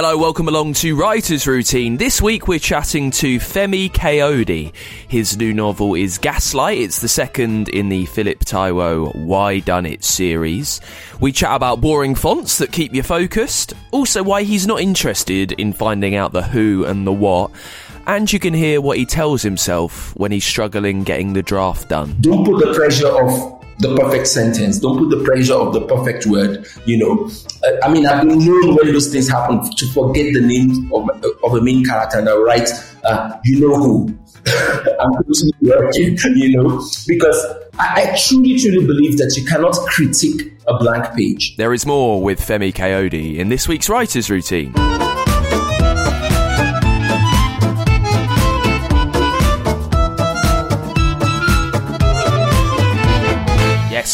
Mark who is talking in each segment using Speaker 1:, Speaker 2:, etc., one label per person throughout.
Speaker 1: Hello, welcome along to Writer's Routine. This week we're chatting to Femi Kayode. His new novel is Gaslight. It's the second in the Phillip Taiwo Why Done It series. We chat about boring fonts that keep you focused, also why he's not interested in finding out the who and the what. And you can hear what he tells himself when he's struggling getting the draft done.
Speaker 2: Don't put the pressure of the perfect sentence. Don't put the pressure of the perfect word. You know, I mean, I've been known when those things happen to forget the name of, of a main character and I write, uh, you know who. I'm totally working, you know, because I, I truly, truly believe that you cannot critique a blank page.
Speaker 1: There is more with Femi Kayode in this week's Writer's Routine.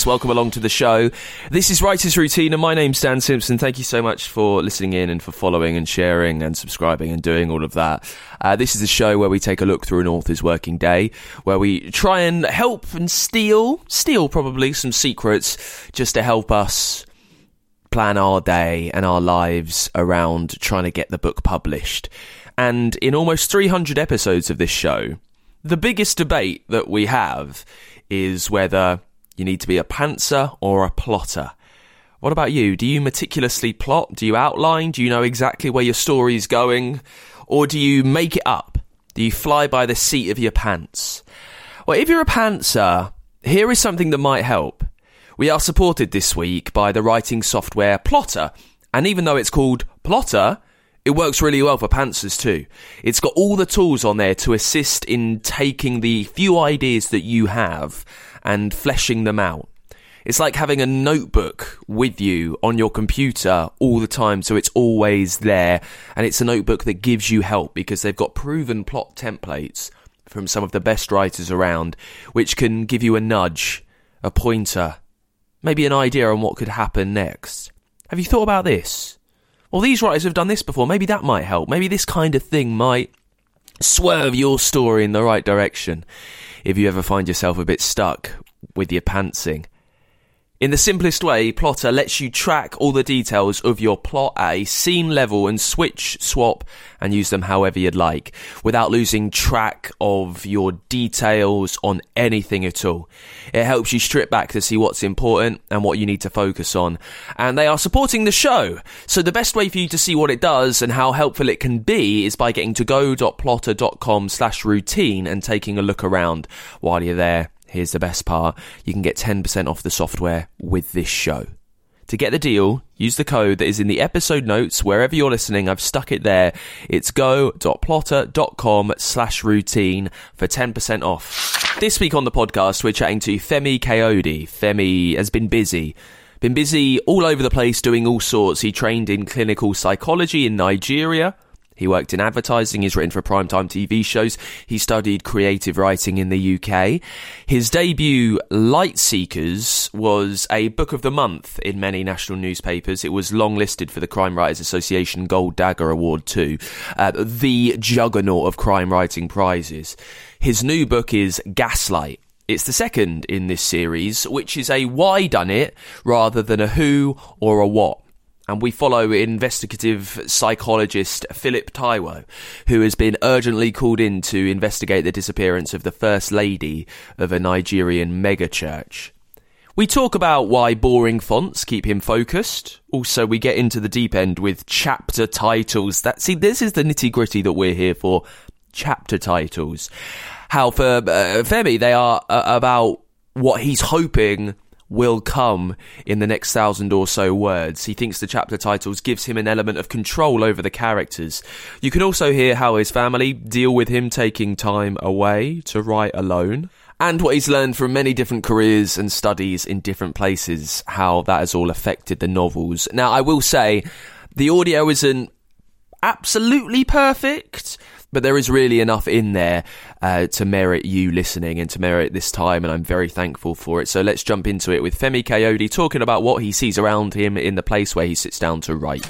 Speaker 1: Welcome along to the show. This is Writer's Routine, and my name's Dan Simpson. Thank you so much for listening in and for following and sharing and subscribing and doing all of that. Uh, this is a show where we take a look through an author's working day, where we try and help and steal, steal probably some secrets just to help us plan our day and our lives around trying to get the book published. And in almost 300 episodes of this show, the biggest debate that we have is whether you need to be a pantser or a plotter. What about you? Do you meticulously plot? Do you outline? Do you know exactly where your story is going? Or do you make it up? Do you fly by the seat of your pants? Well, if you're a pantser, here is something that might help. We are supported this week by the writing software Plottr, and even though it's called Plottr, it works really well for pantsers too. It's got all the tools on there to assist in taking the few ideas that you have and fleshing them out. It's like having a notebook with you on your computer all the time, so it's always there. And it's a notebook that gives you help because they've got proven plot templates from some of the best writers around, which can give you a nudge, a pointer, maybe an idea on what could happen next. Have you thought about this? Well, these writers have done this before. Maybe that might help. Maybe this kind of thing might swerve your story in the right direction if you ever find yourself a bit stuck with your pantsing. In the simplest way, Plottr lets you track all the details of your plot at a scene level and switch, swap, and use them however you'd like, without losing track of your details on anything at all. It helps you strip back to see what's important and what you need to focus on. And they are supporting the show. So the best way for you to see what it does and how helpful it can be is by getting to go.plottr.com slash routine and taking a look around while you're there. Here's the best part you can get 10% off the software with this show. To get the deal, use the code that is in the episode notes wherever you're listening. I've stuck it there. It's go.plottr.com slash routine for 10% off. This week on the podcast, we're chatting to Femi Kayode. Femi has been busy. Been busy all over the place doing all sorts. He trained in clinical psychology in Nigeria. He worked in advertising, he's written for primetime TV shows, he studied creative writing in the UK. His debut, Lightseekers, was a book of the month in many national newspapers. It was longlisted for the Crime Writers Association Gold Dagger Award too, uh, the juggernaut of crime writing prizes. His new book is Gaslight. It's the second in this series, which is a why done it rather than a who or a what. And we follow investigative psychologist Phillip Taiwo, who has been urgently called in to investigate the disappearance of the First Lady of a Nigerian megachurch. We talk about why boring fonts keep him focused. Also, we get into the deep end with chapter titles. That see, this is the nitty gritty that we're here for. Chapter titles. How for uh, Femi, they are uh, about what he's hoping will come in the next thousand or so words. He thinks the chapter titles gives him an element of control over the characters. You can also hear how his family deal with him taking time away to write alone. And what he's learned from many different careers and studies in different places, how that has all affected the novels. Now, I will say, the audio isn't absolutely perfect but there is really enough in there uh, to merit you listening and to merit this time, and I'm very thankful for it. So let's jump into it with Femi Kayode talking about what he sees around him in the place where he sits down to write.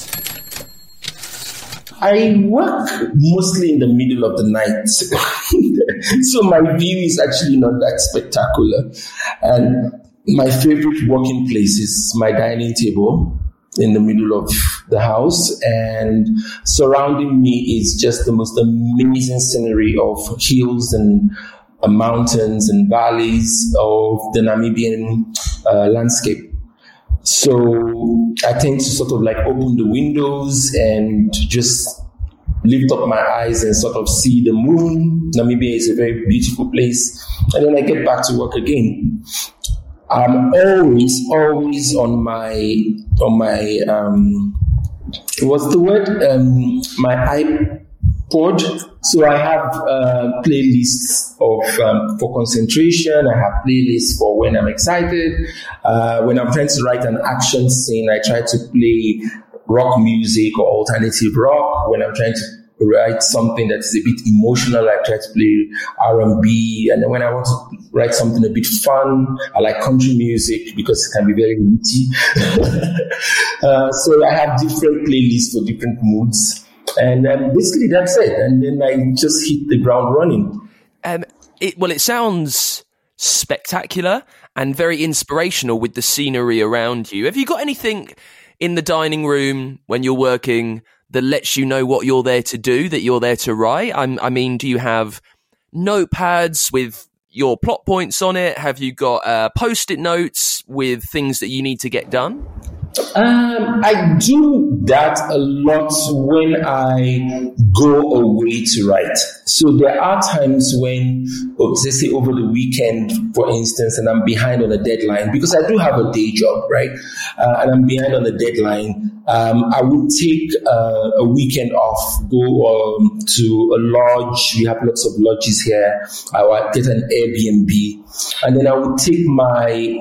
Speaker 2: I work mostly in the middle of the night. so my view is actually not that spectacular. And my favorite working place is my dining table in the middle of the house and surrounding me is just the most amazing scenery of hills and uh, mountains and valleys of the Namibian uh, landscape. So I tend to sort of like open the windows and just lift up my eyes and sort of see the moon. Namibia is a very beautiful place. And then I get back to work again. I'm always, always on my, on my, um, what's the word? Um, my iPod. So I have uh, playlists of um, for concentration. I have playlists for when I'm excited. Uh, when I'm trying to write an action scene, I try to play rock music or alternative rock. When I'm trying to write something that is a bit emotional. I try to play R&B. And then when I want to write something a bit fun, I like country music because it can be very witty. uh, so I have different playlists for different moods. And um, basically that's it. And then I just hit the ground running.
Speaker 1: Um, it, well, it sounds spectacular and very inspirational with the scenery around you. Have you got anything in the dining room when you're working that lets you know what you're there to do, that you're there to write? I'm, I mean, do you have notepads with your plot points on it? Have you got uh, post-it notes with things that you need to get done?
Speaker 2: Um, I do that a lot when I go away to write. So there are times when, let's say over the weekend, for instance, and I'm behind on a deadline because I do have a day job, right? Uh, and I'm behind on a deadline. Um, I would take uh, a weekend off, go um, to a lodge. We have lots of lodges here. I would get an Airbnb, and then I would take my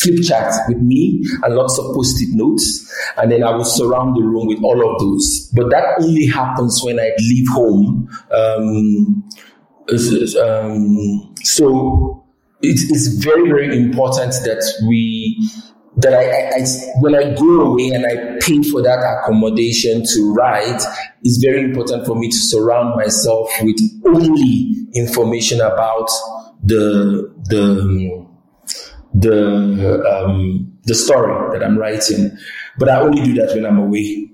Speaker 2: flip chart with me and lots of post-it notes. And then I will surround the room with all of those. But that only happens when I leave home. Um, um, so it is very, very important that we that I, I, when I go away and I pay for that accommodation to write, it's very important for me to surround myself with only information about the the the um, the story that I'm writing. But I only do that when I'm away.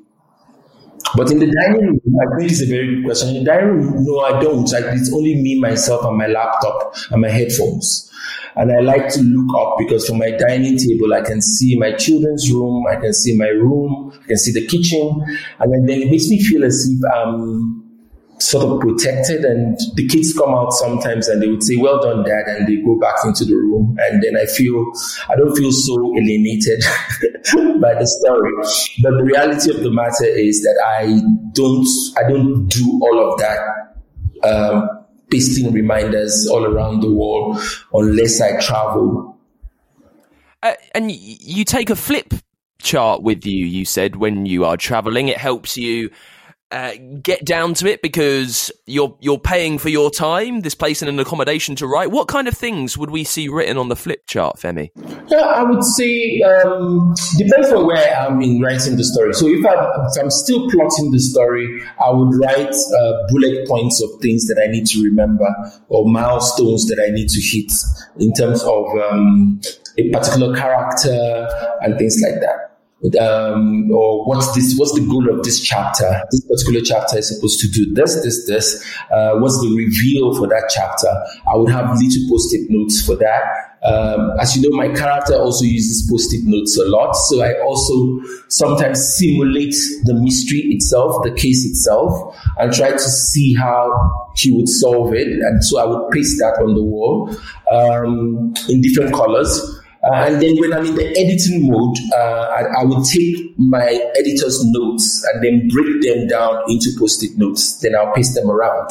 Speaker 2: But in the dining room, I think it's a very good question. In the dining room, no, I don't. Like, it's only me, myself, and my laptop and my headphones. And I like to look up because from my dining table, I can see my children's room, I can see my room, I can see the kitchen, and then it makes me feel as if I'm sort of protected and the kids come out sometimes and they would say well done dad and they go back into the room. And then i feel i don't feel so alienated by the story. But the reality of the matter is that i don't i don't do all of that um, pasting reminders all around the world unless i travel.
Speaker 1: Uh, and you take a flip chart with you you said when you are traveling. It helps you uh, get down to it because you're you're paying for your time, this place and an accommodation to write. What kind of things would we see written on the flip chart, Femi?
Speaker 2: Yeah, I would say um, depends on where I'm in writing the story. So if, I, am still plotting the story, I would write uh, bullet points of things that I need to remember or milestones that I need to hit in terms of um, a particular character and things like that. Um, or what's this? What's the goal of this chapter? This particular chapter is supposed to do this, this, this. Uh, what's the reveal for that chapter? I would have little post-it notes for that. Um, as you know, my character also uses post-it notes a lot, so I also sometimes simulate the mystery itself, the case itself, and try to see how he would solve it. And so I would paste that on the wall um, in different colors. Uh, and then when I'm in the editing mode, uh, I, I would take my editor's notes and then break them down into post-it notes. Then I'll paste them around.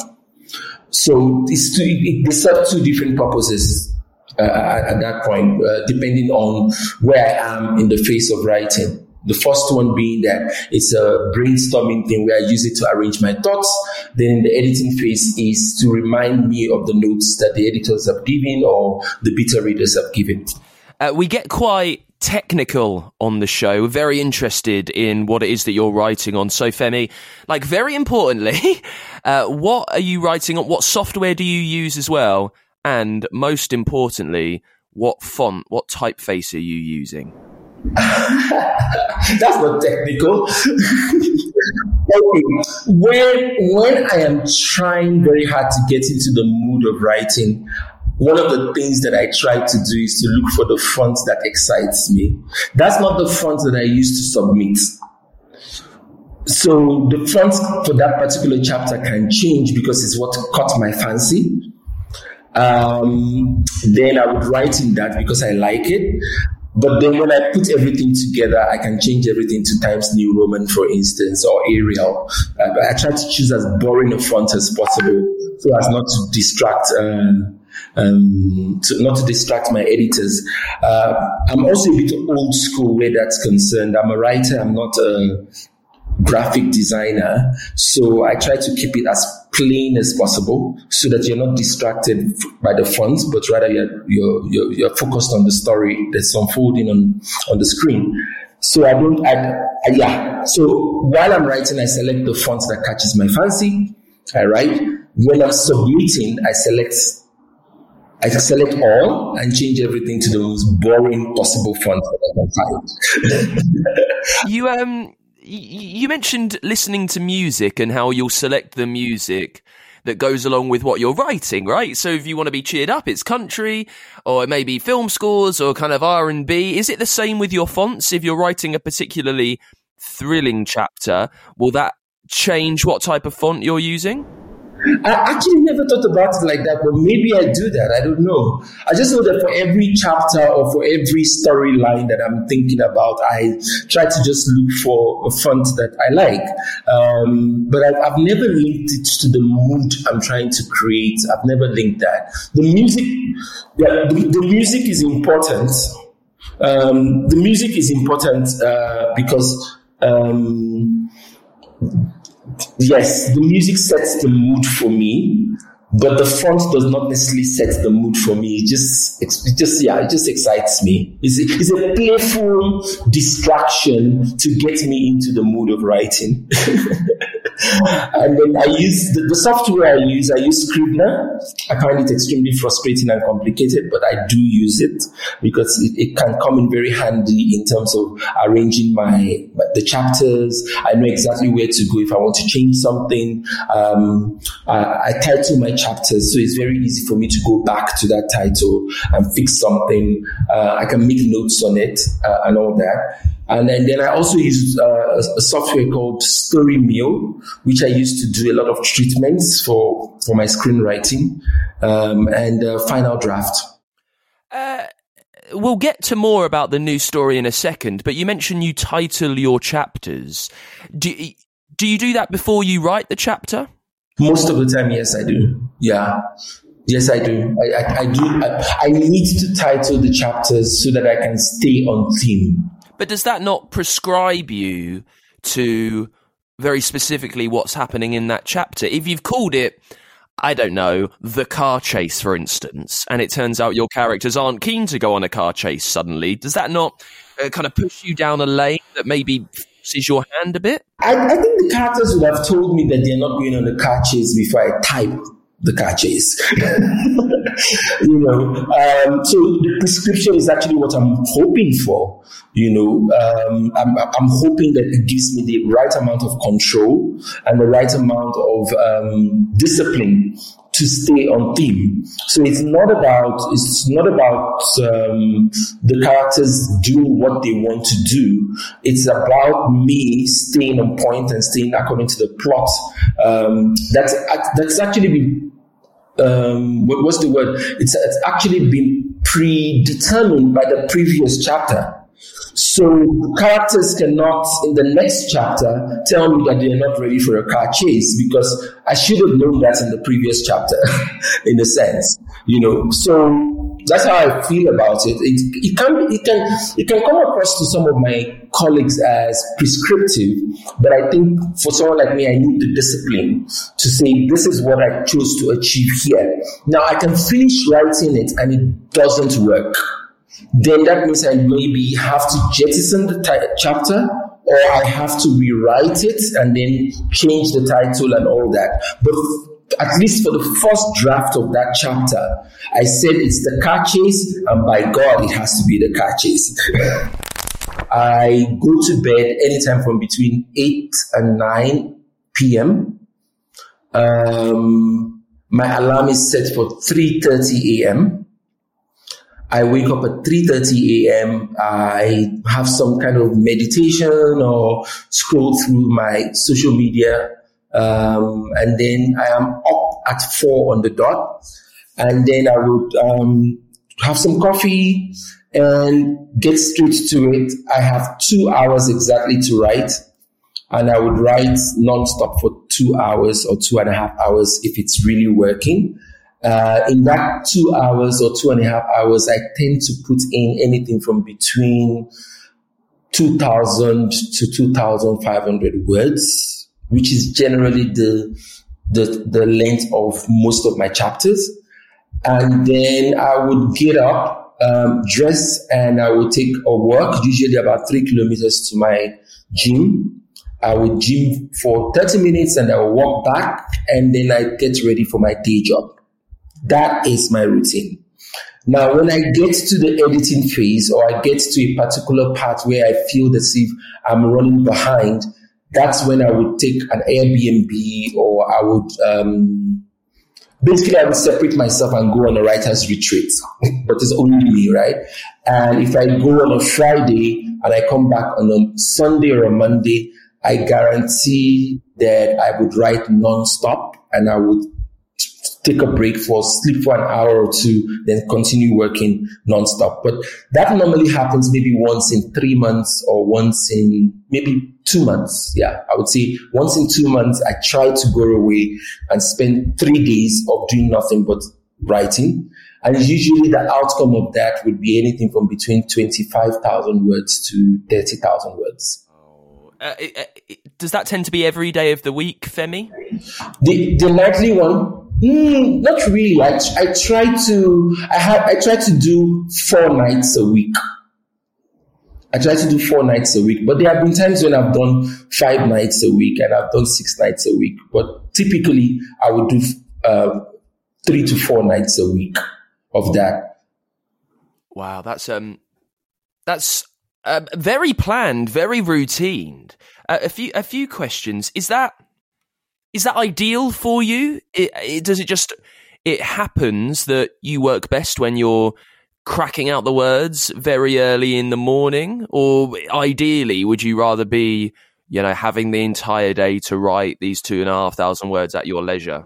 Speaker 2: So it's two, it, they serve two different purposes uh, at, that point, uh, depending on where I am in the phase of writing. The first one being that it's a brainstorming thing where I use it to arrange my thoughts. Then the editing phase is to remind me of the notes that the editors have given or the beta readers have given.
Speaker 1: Uh, we get quite technical on the show. Very interested in what it is that you're writing on. So, Femi, like very importantly, uh, what are you writing on? What software do you use as well? And most importantly, what font, what typeface are you using?
Speaker 2: That's not technical. okay. When when I am trying very hard to get into the mood of writing, one of the things that I try to do is to look for the font that excites me. That's not the font that I use to submit. So the font for that particular chapter can change because it's what caught my fancy. Um, then I would write in that because I like it. But then when I put everything together, I can change everything to Times New Roman, for instance, or Arial. Uh, I try to choose as boring a font as possible so as not to distract. Uh, um, to, not to distract my editors. Uh, I'm also a bit old school where that's concerned. I'm a writer. I'm not a graphic designer. So I try to keep it as plain as possible so that you're not distracted by the fonts, but rather you're, you're, you're, you're focused on the story that's unfolding on, on the screen. So I don't, I, I, yeah. So while I'm writing, I select the font that catches my fancy. I write. When I'm submitting, I select I select all and change everything to the most boring possible font that I can
Speaker 1: find. you um you mentioned listening to music and how you'll select the music that goes along with what you're writing, right? So if you want to be cheered up, it's country, or it may be film scores, or kind of R and B. Is it the same with your fonts? If you're writing a particularly thrilling chapter, will that change what type of font you're using?
Speaker 2: I actually never thought about it like that, but maybe I do that. I don't know. I just know that for every chapter or for every storyline that I'm thinking about, I try to just look for a font that I like. Um, but I've, I've, never linked it to the mood I'm trying to create. I've never linked that. The music, yeah, the, the music is important. Um, the music is important uh, because. Um, yes, the music sets the mood for me, but the font does not necessarily set the mood for me. It just, it just, yeah, it just excites me. It's it's a playful distraction to get me into the mood of writing. and then I use the, the, software I use. I use Scrivener. I find it extremely frustrating and complicated, but I do use it because it, it can come in very handy in terms of arranging my the chapters. I know exactly where to go if I want to change something. Um, I, I title my chapters, so it's very easy for me to go back to that title and fix something. Uh, I can make notes on it uh, and all that. And then, then I also use uh, a software called StoryMill, which I use to do a lot of treatments for, for my screenwriting um, and uh, Final Draft.
Speaker 1: Uh, we'll get to more about the new story in a second, but you mentioned you title your chapters. Do, do you do that before you write the chapter?
Speaker 2: Most of the time, yes, I do. Yeah. Yes, I do. I, I, I do. I, I need to title the chapters so that I can stay on theme.
Speaker 1: But does that not prescribe you to very specifically what's happening in that chapter? If you've called it, I don't know, the car chase, for instance, and it turns out your characters aren't keen to go on a car chase suddenly, does that not uh, kind of push you down a lane that maybe forces your hand a bit?
Speaker 2: I, I think the characters would have told me that they're not going on a car chase before I type the car chase. you know, um, so the prescription is actually what I'm hoping for. You know, um, I'm, I'm hoping that it gives me the right amount of control and the right amount of um, discipline to stay on theme. So it's not about it's not about um, the characters doing what they want to do. It's about me staying on point and staying according to the plot. Um, that's that's actually been um, what, what's the word? It's, it's actually been predetermined by the previous chapter. So characters cannot, in the next chapter, tell me that they're not ready for a car chase because I should have known that in the previous chapter, in a sense, you know. So that's how I feel about it. It, it can it can it can come across to some of my colleagues as prescriptive, but I think for someone like me, I need the discipline to say this is what I chose to achieve here. Now I can finish writing it and it doesn't work then that means I maybe have to jettison the t- chapter or I have to rewrite it and then change the title and all that. But at least for the first draft of that chapter, I said it's the car chase, and by God, it has to be the car chase. I go to bed anytime from between 8 and 9 p.m. Um, my alarm is set for 3.30 a.m. I wake up at 3:30 a.m. I have some kind of meditation or scroll through my social media, um, and then I am up at four on the dot, and then I would um, have some coffee and get straight to it. I have two hours exactly to write, and I would write nonstop for two hours or two and a half hours if it's really working. Uh, in that two hours or two and a half hours, I tend to put in anything from between 2,000 to 2,500 words, which is generally the, the, the length of most of my chapters. And then I would get up, um, dress, and I would take a walk, usually about three kilometers to my gym. I would gym for 30 minutes and I would walk back and then I get ready for my day job. That is my routine. Now, when I get to the editing phase or I get to a particular part where I feel as if I'm running behind, that's when I would take an Airbnb or I would, um, basically I would separate myself and go on a writer's retreat, but it's only me, right? And if I go on a Friday and I come back on a Sunday or a Monday, I guarantee that I would write nonstop and I would take a break for sleep for an hour or two, then continue working nonstop. But that normally happens maybe once in three months or once in maybe two months. Yeah, I would say once in two months, I try to go away and spend three days of doing nothing but writing. And usually the outcome of that would be anything from between 25,000 words to 30,000 words.
Speaker 1: Uh, does that tend to be every day of the week, Femi?
Speaker 2: The, the nightly one, Mm, not really. I, I try to I have I try to do four nights a week. I try to do four nights a week, but there have been times when I've done five nights a week and I've done six nights a week. But typically, I would do uh, three to four nights a week of that.
Speaker 1: Wow, that's um, that's uh, very planned, very routine. Uh, a few a few questions. Is that is that ideal for you? It, it, does it just it happens that you work best when you're cracking out the words very early in the morning, or ideally, would you rather be you know having the entire day to write these two and a half thousand words at your leisure?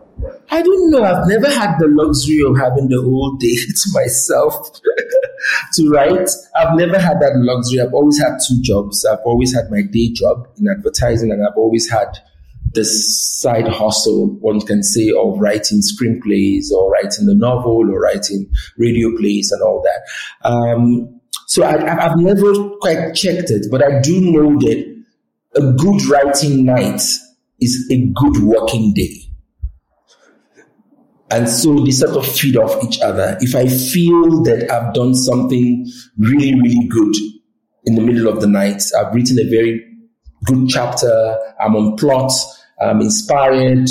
Speaker 2: I don't know. I've never had the luxury of having the whole day to myself to write. I've never had that luxury. I've always had two jobs. I've always had my day job in advertising, and I've always had this side hustle, one can say, of writing screenplays or writing the novel or writing radio plays and all that. Um, so I, have never quite checked it, but I do know that a good writing night is a good working day. And so they sort of feed off each other. If I feel that I've done something really, really good in the middle of the night, I've written a very good chapter, I'm on plot, I'm inspired,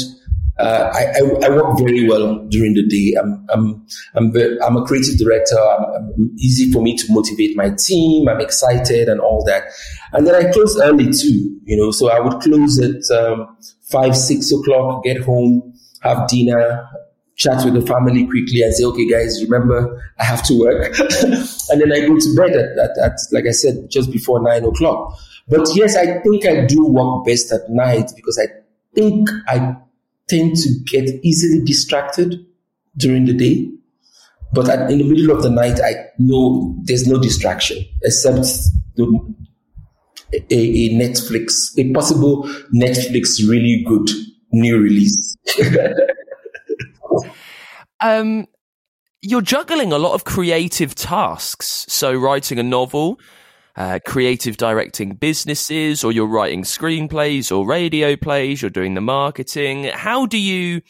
Speaker 2: uh, I, I, I, work very well during the day. I'm, I'm, I'm, I'm a creative director. I'm, I'm, easy for me to motivate my team. I'm excited and all that. And then I close early too, you know, so I would close at um, five, six o'clock, get home, have dinner, chat with the family quickly and say, okay, guys, remember I have to work. and then I go to bed at, at, at, like I said, just before nine o'clock. But yes, I think I do work best at night because I think I tend to get easily distracted during the day. But at, in the middle of the night, I know there's no distraction except the, a, a Netflix, a possible Netflix really good new release.
Speaker 1: um, you're juggling a lot of creative tasks. So writing a novel, uh, creative directing businesses or you're writing screenplays or radio plays, you're doing the marketing. How do you,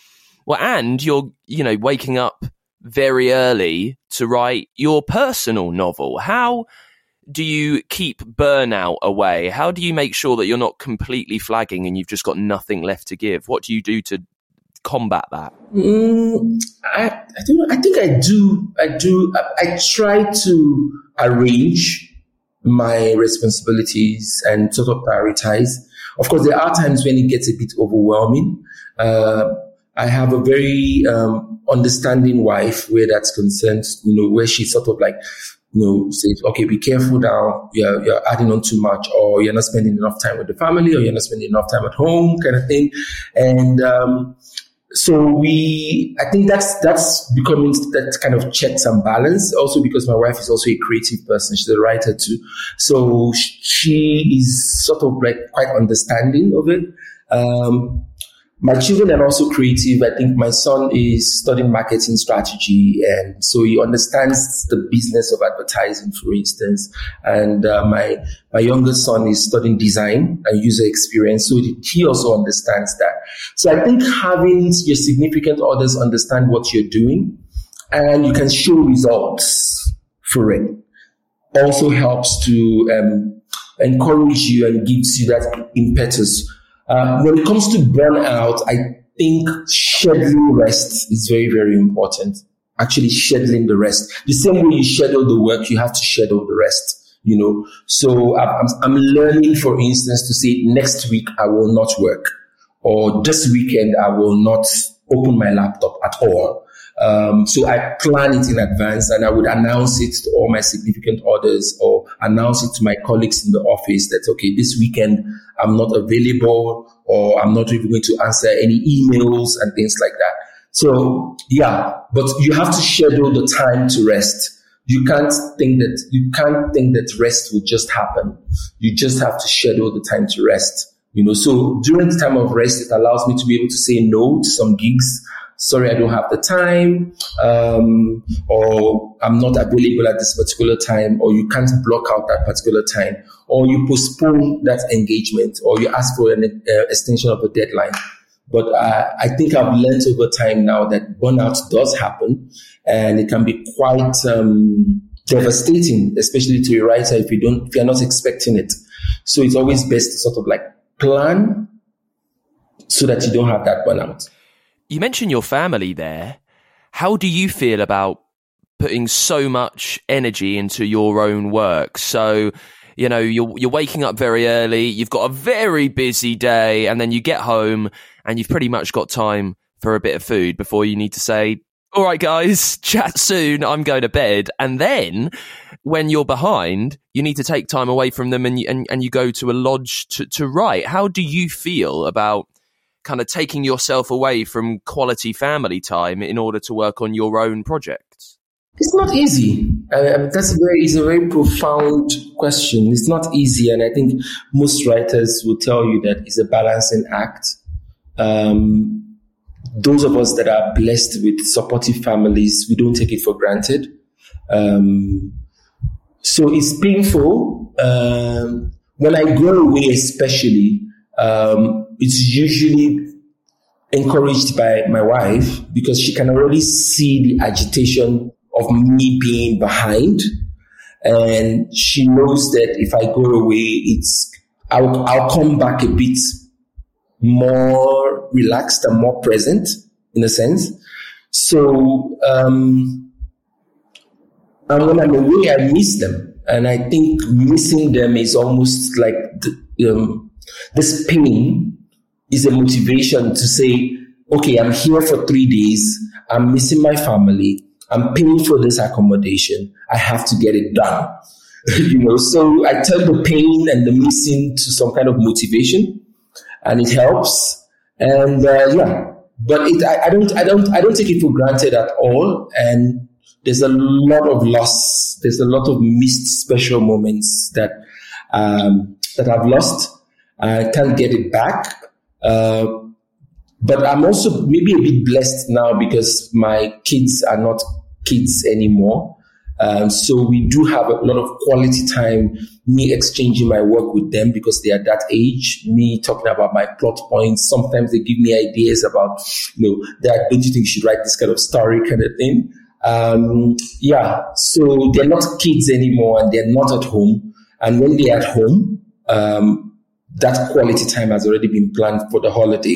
Speaker 1: well, and you're, you know, waking up very early to write your personal novel. How do you keep burnout away? How do you make sure that you're not completely flagging and you've just got nothing left to give? What do you do to combat that?
Speaker 2: Mm, I, I. I think I do. I do. I, I try to arrange my responsibilities and sort of prioritize. Of course, there are times when it gets a bit overwhelming. Uh, I have a very um, understanding wife where that's concerned, you know, where she sort of like, you know, says, okay, be careful now. You're, you're adding on too much or you're not spending enough time with the family or you're not spending enough time at home kind of thing. And, um, so we, I think that's, that's becoming that kind of checks and balance. Also because my wife is also a creative person. She's a writer too. So she is sort of like quite understanding of it. Um, my children are also creative. I think my son is studying marketing strategy, and so he understands the business of advertising, for instance. And uh, my my youngest son is studying design and user experience, so he also understands that. So I think having your significant others understand what you're doing, and you can show results for it, also helps to um, encourage you and gives you that impetus uh, when it comes to burnout, I think scheduling rest is very, very important. Actually scheduling the rest. The same way you schedule the work, you have to schedule the rest, you know. So I'm, I'm learning, for instance, to say next week I will not work or this weekend I will not open my laptop at all. Um, so I plan it in advance and I would announce it to all my significant others or announce it to my colleagues in the office that, okay, this weekend I'm not available or I'm not even going to answer any emails and things like that. So yeah, but you have to schedule the time to rest. You can't think that, you can't think that rest will just happen. You just have to schedule the time to rest. You know, so during the time of rest, it allows me to be able to say no to some gigs sorry, I don't have the time, um, or I'm not available at this particular time, or you can't block out that particular time, or you postpone that engagement, or you ask for an uh, extension of a deadline. But uh, I think I've learned over time now that burnout does happen, and it can be quite um, devastating, especially to a writer if you don't, if you're not expecting it. So it's always best to sort of like plan so that you don't have that burnout.
Speaker 1: You mentioned your family there. How do you feel about putting so much energy into your own work? So, you know, you're you're waking up very early, you've got a very busy day, and then you get home and you've pretty much got time for a bit of food before you need to say, all right, guys, chat soon. I'm going to bed. And then when you're behind, you need to take time away from them and you, and, and you go to a lodge to, to write. How do you feel about kind of taking yourself away from quality family time in order to work on your own projects?
Speaker 2: It's not easy. Uh, that's a very, it's a very profound question. It's not easy, and I think most writers will tell you that it's a balancing act. Um, those of us that are blessed with supportive families, we don't take it for granted. Um, so it's painful. Um, when I go away, especially, um, it's usually encouraged by my wife because she can already see the agitation of me being behind. And she knows that if I go away, it's, I'll, I'll come back a bit more relaxed and more present in a sense. So, um, and when I'm away, I miss them. And I think missing them is almost like the, um, this pain is a motivation to say, okay, I'm here for three days. I'm missing my family. I'm paying for this accommodation. I have to get it done. you know, so I turn the pain and the missing to some kind of motivation and it helps. And uh, yeah, but it, I, I, don't, I don't, I don't take it for granted at all. And there's a lot of loss. There's a lot of missed special moments that, um, that I've lost. I can't get it back. Uh, but I'm also maybe a bit blessed now because my kids are not kids anymore. Um, so we do have a lot of quality time, me exchanging my work with them because they are that age, me talking about my plot points. Sometimes they give me ideas about, you know, that don't you think you should write this kind of story kind of thing? Um, yeah. So they're not kids anymore and they're not at home. And when they're at home, um, that quality time has already been planned for the holiday.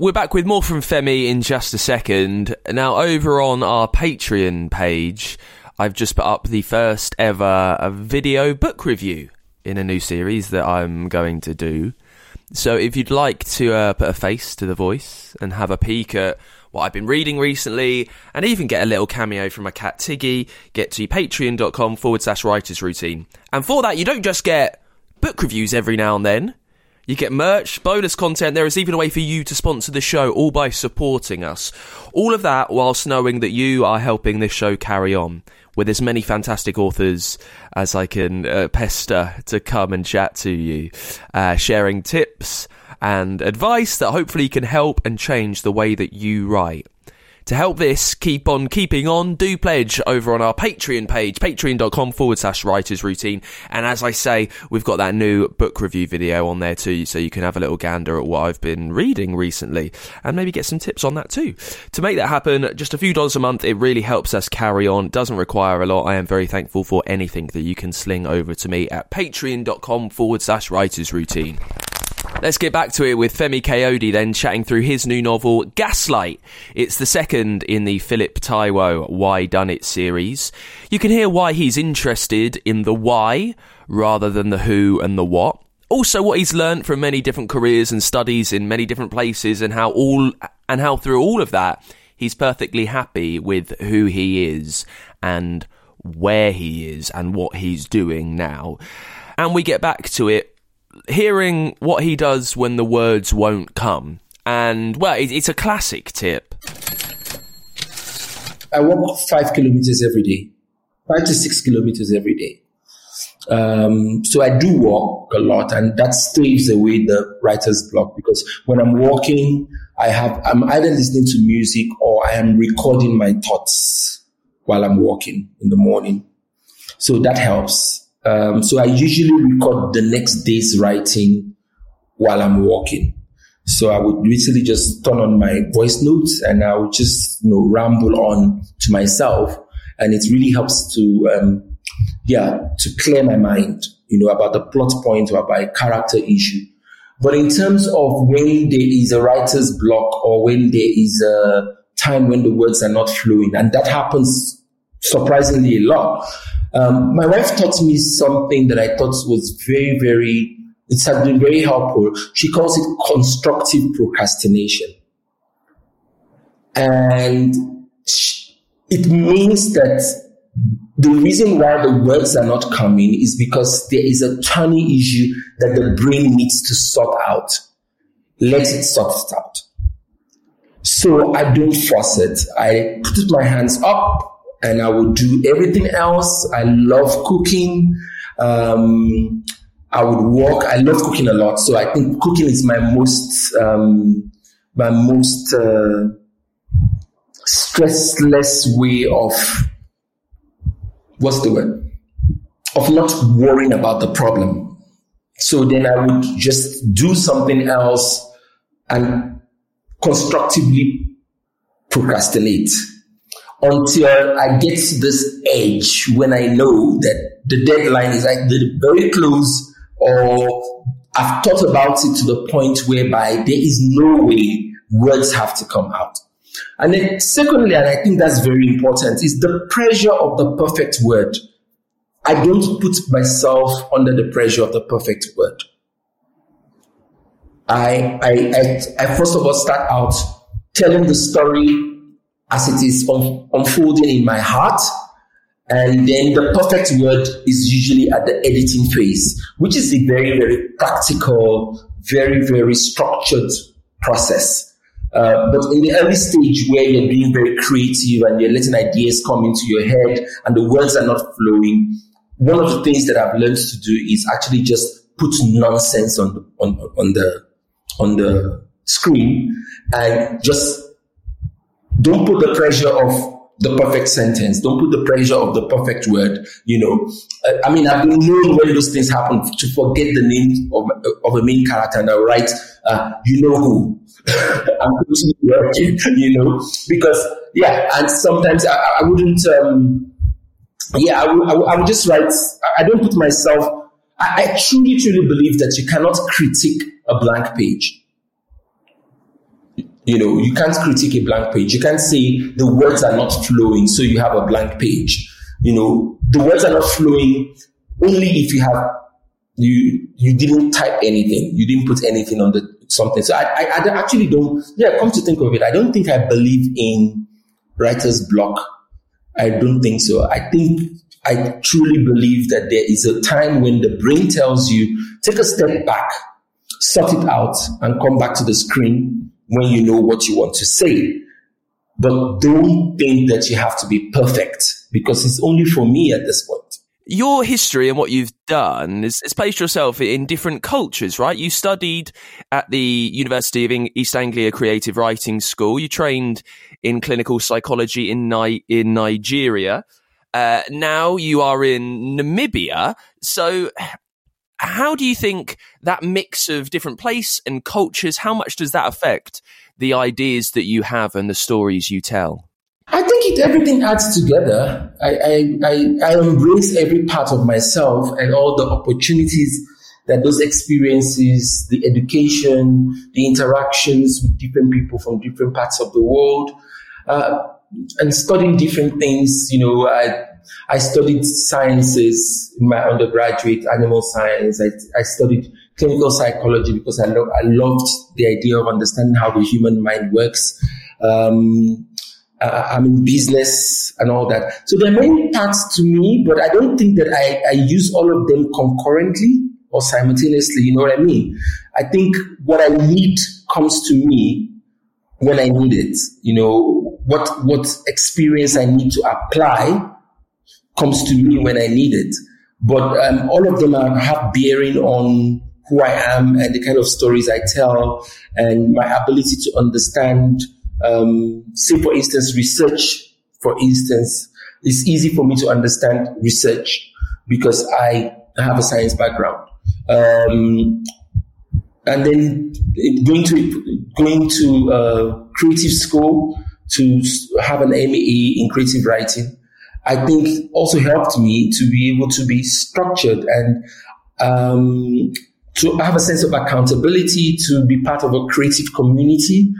Speaker 1: We're back with more from Femi in just a second. Now, over on our Patreon page, I've just put up the first ever video book review in a new series that I'm going to do. So, if you'd like to uh, put a face to the voice and have a peek at what I've been reading recently, and even get a little cameo from my cat Tiggy, get to patreon.com forward slash writers routine. And for that, you don't just get book reviews every now and then. You get merch, bonus content. There is even a way for you to sponsor the show, all by supporting us. All of that whilst knowing that you are helping this show carry on with as many fantastic authors as I can uh, pester to come and chat to you, uh, sharing tips and advice that hopefully can help and change the way that you write. To help this keep on keeping on, do pledge over on our Patreon page, patreon.com forward slash writers routine. And as I say, we've got that new book review video on there too, so you can have a little gander at what I've been reading recently and maybe get some tips on that too. To make that happen, just a few dollars a month, it really helps us carry on, doesn't require a lot. I am very thankful for anything that you can sling over to me at patreon.com forward slash writers routine. Let's get back to it with Femi Kayode then chatting through his new novel, Gaslight. It's the second in the Phillip Taiwo Why Done It series. You can hear why he's interested in the why rather than the who and the what. Also what he's learned from many different careers and studies in many different places and how all and how through all of that he's perfectly happy with who he is and where he is and what he's doing now. And we get back to it hearing what he does when the words won't come. And, well, it, it's a classic tip.
Speaker 2: I walk five kilometers every day, five to six kilometers every day. Um, so I do walk a lot, and that staves away the writer's block because when I'm walking, I have I'm either listening to music or I am recording my thoughts while I'm walking in the morning. So that helps. Um, so I usually record the next day's writing while I'm walking. So I would literally just turn on my voice notes and I would just, you know, ramble on to myself. And it really helps to, um, yeah, to clear my mind, you know, about the plot point or about a character issue. But in terms of when there is a writer's block or when there is a time when the words are not flowing, and that happens surprisingly a lot. Um, my wife taught me something that I thought was very, very it has been very helpful. She calls it constructive procrastination. And it means that the reason why the words are not coming is because there is a tiny issue that the brain needs to sort out. Let it sort it out. So I don't force it. I put my hands up and I would do everything else. I love cooking. Um, I would walk. I love cooking a lot, so I think cooking is my most um, my most uh, stressless way of what's the word of not worrying about the problem. So then I would just do something else and constructively procrastinate until I get to this edge when I know that the deadline is like very close or I've thought about it to the point whereby there is no way words have to come out. And then secondly, and I think that's very important, is the pressure of the perfect word. I don't put myself under the pressure of the perfect word. I, I, I, I first of all start out telling the story as it is unfolding in my heart and then the perfect word is usually at the editing phase, which is a very, very practical, very, very structured process. Uh, but in the early stage where you're being very creative and you're letting ideas come into your head and the words are not flowing, one of the things that I've learned to do is actually just put nonsense on the, on, on the, on the screen and just don't put the pressure of the perfect sentence. Don't put the pressure of the perfect word. You know, I mean, I've been known when those things happen to forget the name of, of a main character and I write, uh, you know who. I'm working, you know, because yeah, and sometimes I, I wouldn't, um, yeah, I would, I would just write, I don't put myself, I, I truly, truly believe that you cannot critique a blank page you know, you can't critique a blank page. You can't say the words are not flowing, so you have a blank page. You know, the words are not flowing only if you have you you didn't type anything, you didn't put anything on the something. So I, I, I actually don't. Yeah, come to think of it, I don't think I believe in writer's block. I don't think so. I think I truly believe that there is a time when the brain tells you take a step back, sort it out, and come back to the screen when you know what you want to say. But don't think that you have to be perfect because it's only for me at this point.
Speaker 1: Your history and what you've done is, is placed yourself in different cultures, right? You studied at the University of East Anglia Creative Writing School. You trained in clinical psychology in, Ni- in Nigeria. Uh, now you are in Namibia. So how do you think that mix of different place and cultures, how much does that affect the ideas that you have and the stories you tell?
Speaker 2: I think it everything adds together. I, I, I, I embrace every part of myself and all the opportunities that those experiences, the education, the interactions with different people from different parts of the world, uh, and studying different things. You know, I I studied sciences in my undergraduate, animal science. I, I studied clinical psychology because I, lo- I loved the idea of understanding how the human mind works. Um, I'm in business and all that. So there are many parts to me, but I don't think that I, I use all of them concurrently or simultaneously. You know what I mean? I think what I need comes to me when I need it. You know, what, what experience I need to apply comes to me when I need it. But um, all of them are, have bearing on who I am and the kind of stories I tell and my ability to understand. Um, say, for instance, research, for instance, it's easy for me to understand research because I have a science background. Um, and then going to going to uh, creative school to have an ME in creative writing, I think also helped me to be able to be structured and um, to have a sense of accountability, to be part of a creative community.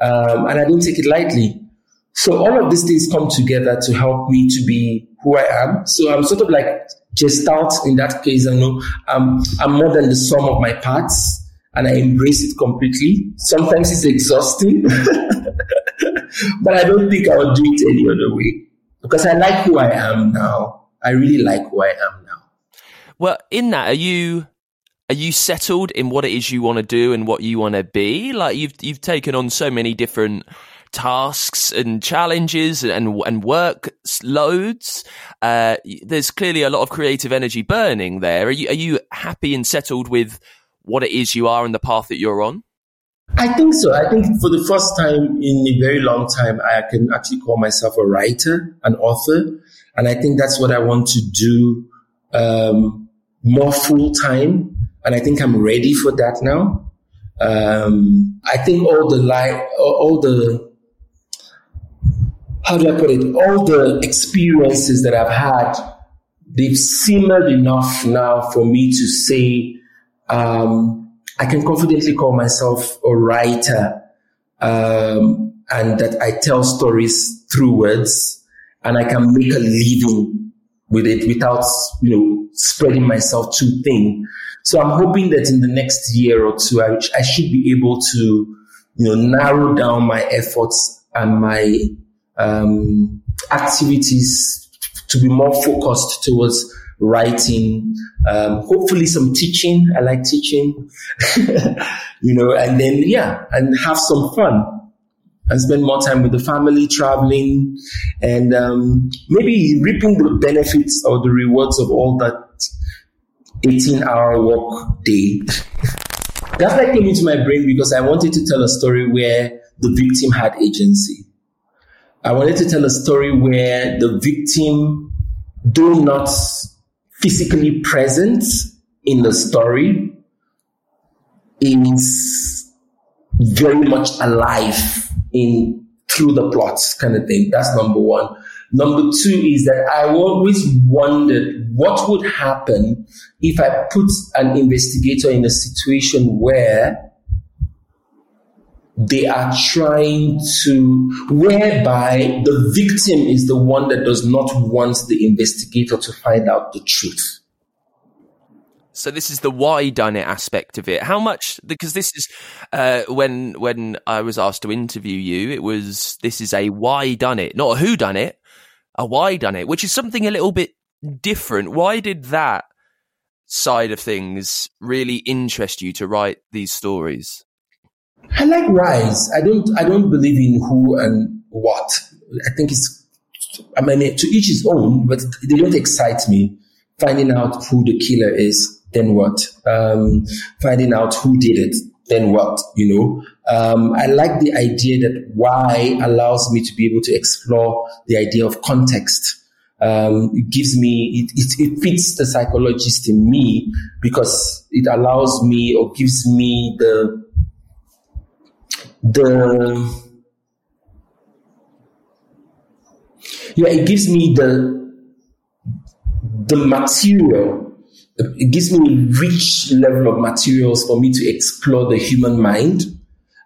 Speaker 2: Um, and I don't take it lightly. So all of these things come together to help me to be who I am. So I'm sort of like gestalt in that case. I know I'm, I'm more than the sum of my parts and I embrace it completely. Sometimes it's exhausting, but I don't think I would do it any other way because I like who I am now. I really like who I am now.
Speaker 1: Well, in that, are you are you settled in what it is you want to do and what you want to be? Like you've you've taken on so many different tasks and challenges and and work loads. Uh, there's clearly a lot of creative energy burning there. Are you are you happy and settled with what it is you are and the path that you're on?
Speaker 2: I think so. I think for the first time in a very long time, I can actually call myself a writer, an author, and I think that's what I want to do um, more full time and I think I'm ready for that now. Um, I think all the life, all the how do I put it? All the experiences that I've had, they've simmered enough now for me to say um, I can confidently call myself a writer, um, and that I tell stories through words, and I can make a living with it without you know spreading myself too thin. So I'm hoping that in the next year or two, I, I should be able to, you know, narrow down my efforts and my um, activities to be more focused towards writing, um, hopefully some teaching. I like teaching, you know, and then, yeah, and have some fun and spend more time with the family, traveling, and um, maybe reaping the benefits or the rewards of all that 18 hour work day. That like came into my brain because I wanted to tell a story where the victim had agency. I wanted to tell a story where the victim, though not physically present in the story, is very much alive in through the plots kind of thing. That's number one. Number two is that I always wondered what would happen if I put an investigator in a situation where they are trying to, whereby the victim is the one that does not want the investigator to find out the truth.
Speaker 1: So this is the why done it aspect of it. How much? Because this is uh, when when I was asked to interview you, it was this is a why done it, not a who done it, a why done it, which is something a little bit different. Why did that side of things really interest you to write these stories?
Speaker 2: I like rise. I don't. I don't believe in who and what. I think it's. I mean, to each his own, but they don't excite me. Finding out who the killer is, then what? Um, finding out who did it, then what? You know. Um, I like the idea that why allows me to be able to explore the idea of context. Um, it gives me, it, it, it, fits the psychologist in me because it allows me or gives me the, the, yeah, it gives me the, the material it gives me a rich level of materials for me to explore the human mind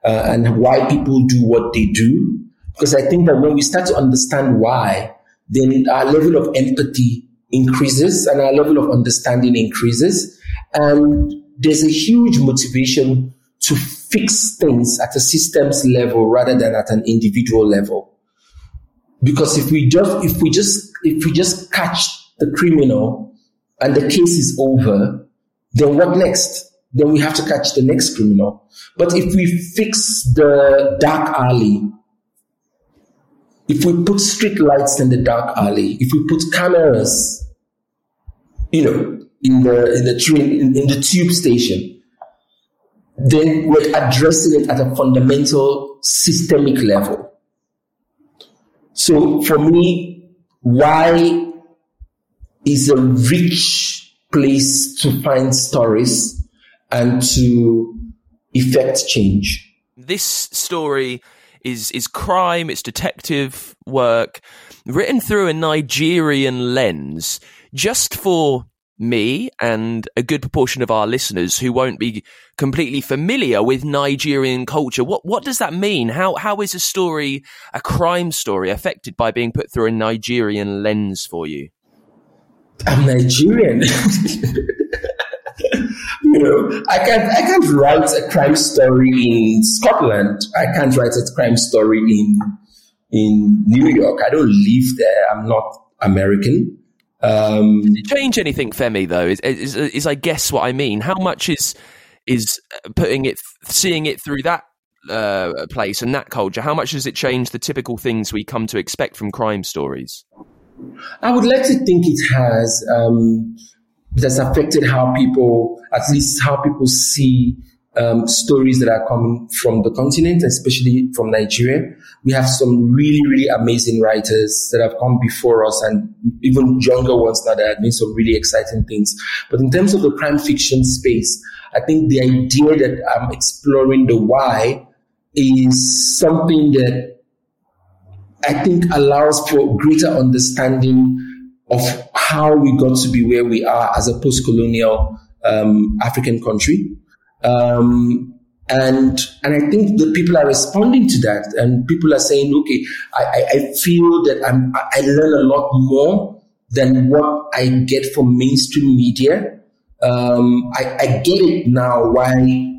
Speaker 2: uh, and why people do what they do. Because I think that when we start to understand why, then our level of empathy increases and our level of understanding increases. And there's a huge motivation to fix things at a systems level rather than at an individual level. Because if we just, if we just, if we just catch the criminal and the case is over, then what next? Then we have to catch the next criminal. But if we fix the dark alley, if we put street lights in the dark alley, if we put cameras, you know, in the in the train in, in the tube station, then we're addressing it at a fundamental systemic level. So for me, why is a rich place to find stories and to effect change.
Speaker 1: This story is is crime, it's detective work written through a Nigerian lens just for me and a good proportion of our listeners who won't be completely familiar with Nigerian culture. What what does that mean? How how is a story, a crime story, affected by being put through a Nigerian lens for you?
Speaker 2: I'm Nigerian. you know, I can't I can't write a crime story in Scotland. I can't write a crime story in in New York. I don't live there. I'm not American.
Speaker 1: Um, change anything, Femi? Though is, is, is I guess what I mean. How much is is putting it, seeing it through that uh, place and that culture? How much does it change the typical things we come to expect from crime stories?
Speaker 2: I would like to think it has. Um, it has affected how people, at least how people see um, stories that are coming from the continent, especially from Nigeria. We have some really, really amazing writers that have come before us and even younger ones now that have doing some really exciting things. But in terms of the crime fiction space, I think the idea that I'm exploring the why is something that I think allows for greater understanding of how we got to be where we are as a post-colonial um, African country. Um, and and I think the people are responding to that, and people are saying, okay, I, I feel that I'm, I learn a lot more than what I get from mainstream media. Um, I, I get it now why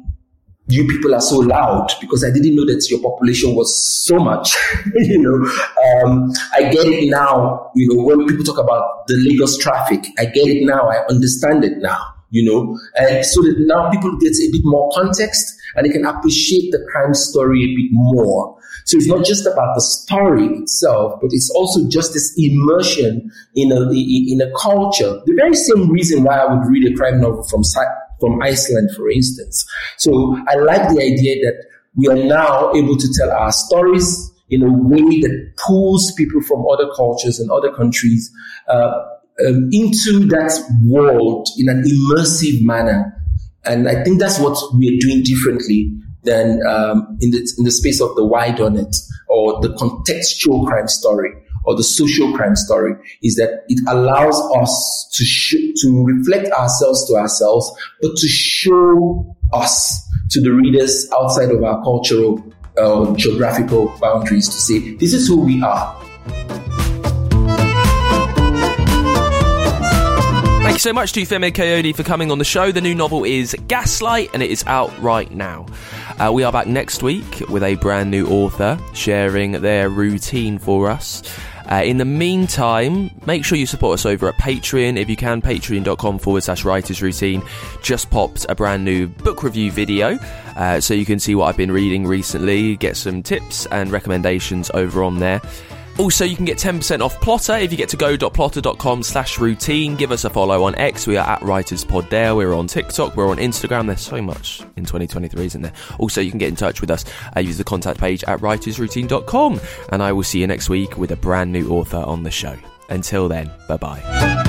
Speaker 2: you people are so loud because I didn't know that your population was so much. you know, um, I get it now. You know, when people talk about the Lagos traffic, I get it now. I understand it now. You know, and so that now people get a bit more context and they can appreciate the crime story a bit more. So it's not just about the story itself, but it's also just this immersion in a in a culture. The very same reason why I would read a crime novel from from Iceland, for instance. So I like the idea that we are now able to tell our stories in a way that pulls people from other cultures and other countries uh, um, into that world in an immersive manner. And I think that's what we are doing differently than um, in the in the space of the why done it or the contextual crime story or the social crime story is that it allows us to sh- to reflect ourselves to ourselves, but to show us to the readers outside of our cultural uh, geographical boundaries to say this is who we are.
Speaker 1: You so much to Femi Kayode for coming on the show. The new novel is Gaslight and it is out right now. Uh, we are back next week with a brand new author sharing their routine for us. Uh, in the meantime, make sure you support us over at Patreon. If you can, patreon.com forward slash writers routine just popped a brand new book review video. Uh, so you can see what I've been reading recently, get some tips and recommendations over on there. Also, you can get 10% off Plottr if you get to go.plottr.com slash routine. Give us a follow on X. We are at WritersPod there. We're on TikTok. We're on Instagram. There's so much in 2023, isn't there? Also, you can get in touch with us. Uh, use the contact page at writersroutine.com. And I will see you next week with a brand new author on the show. Until then, bye bye.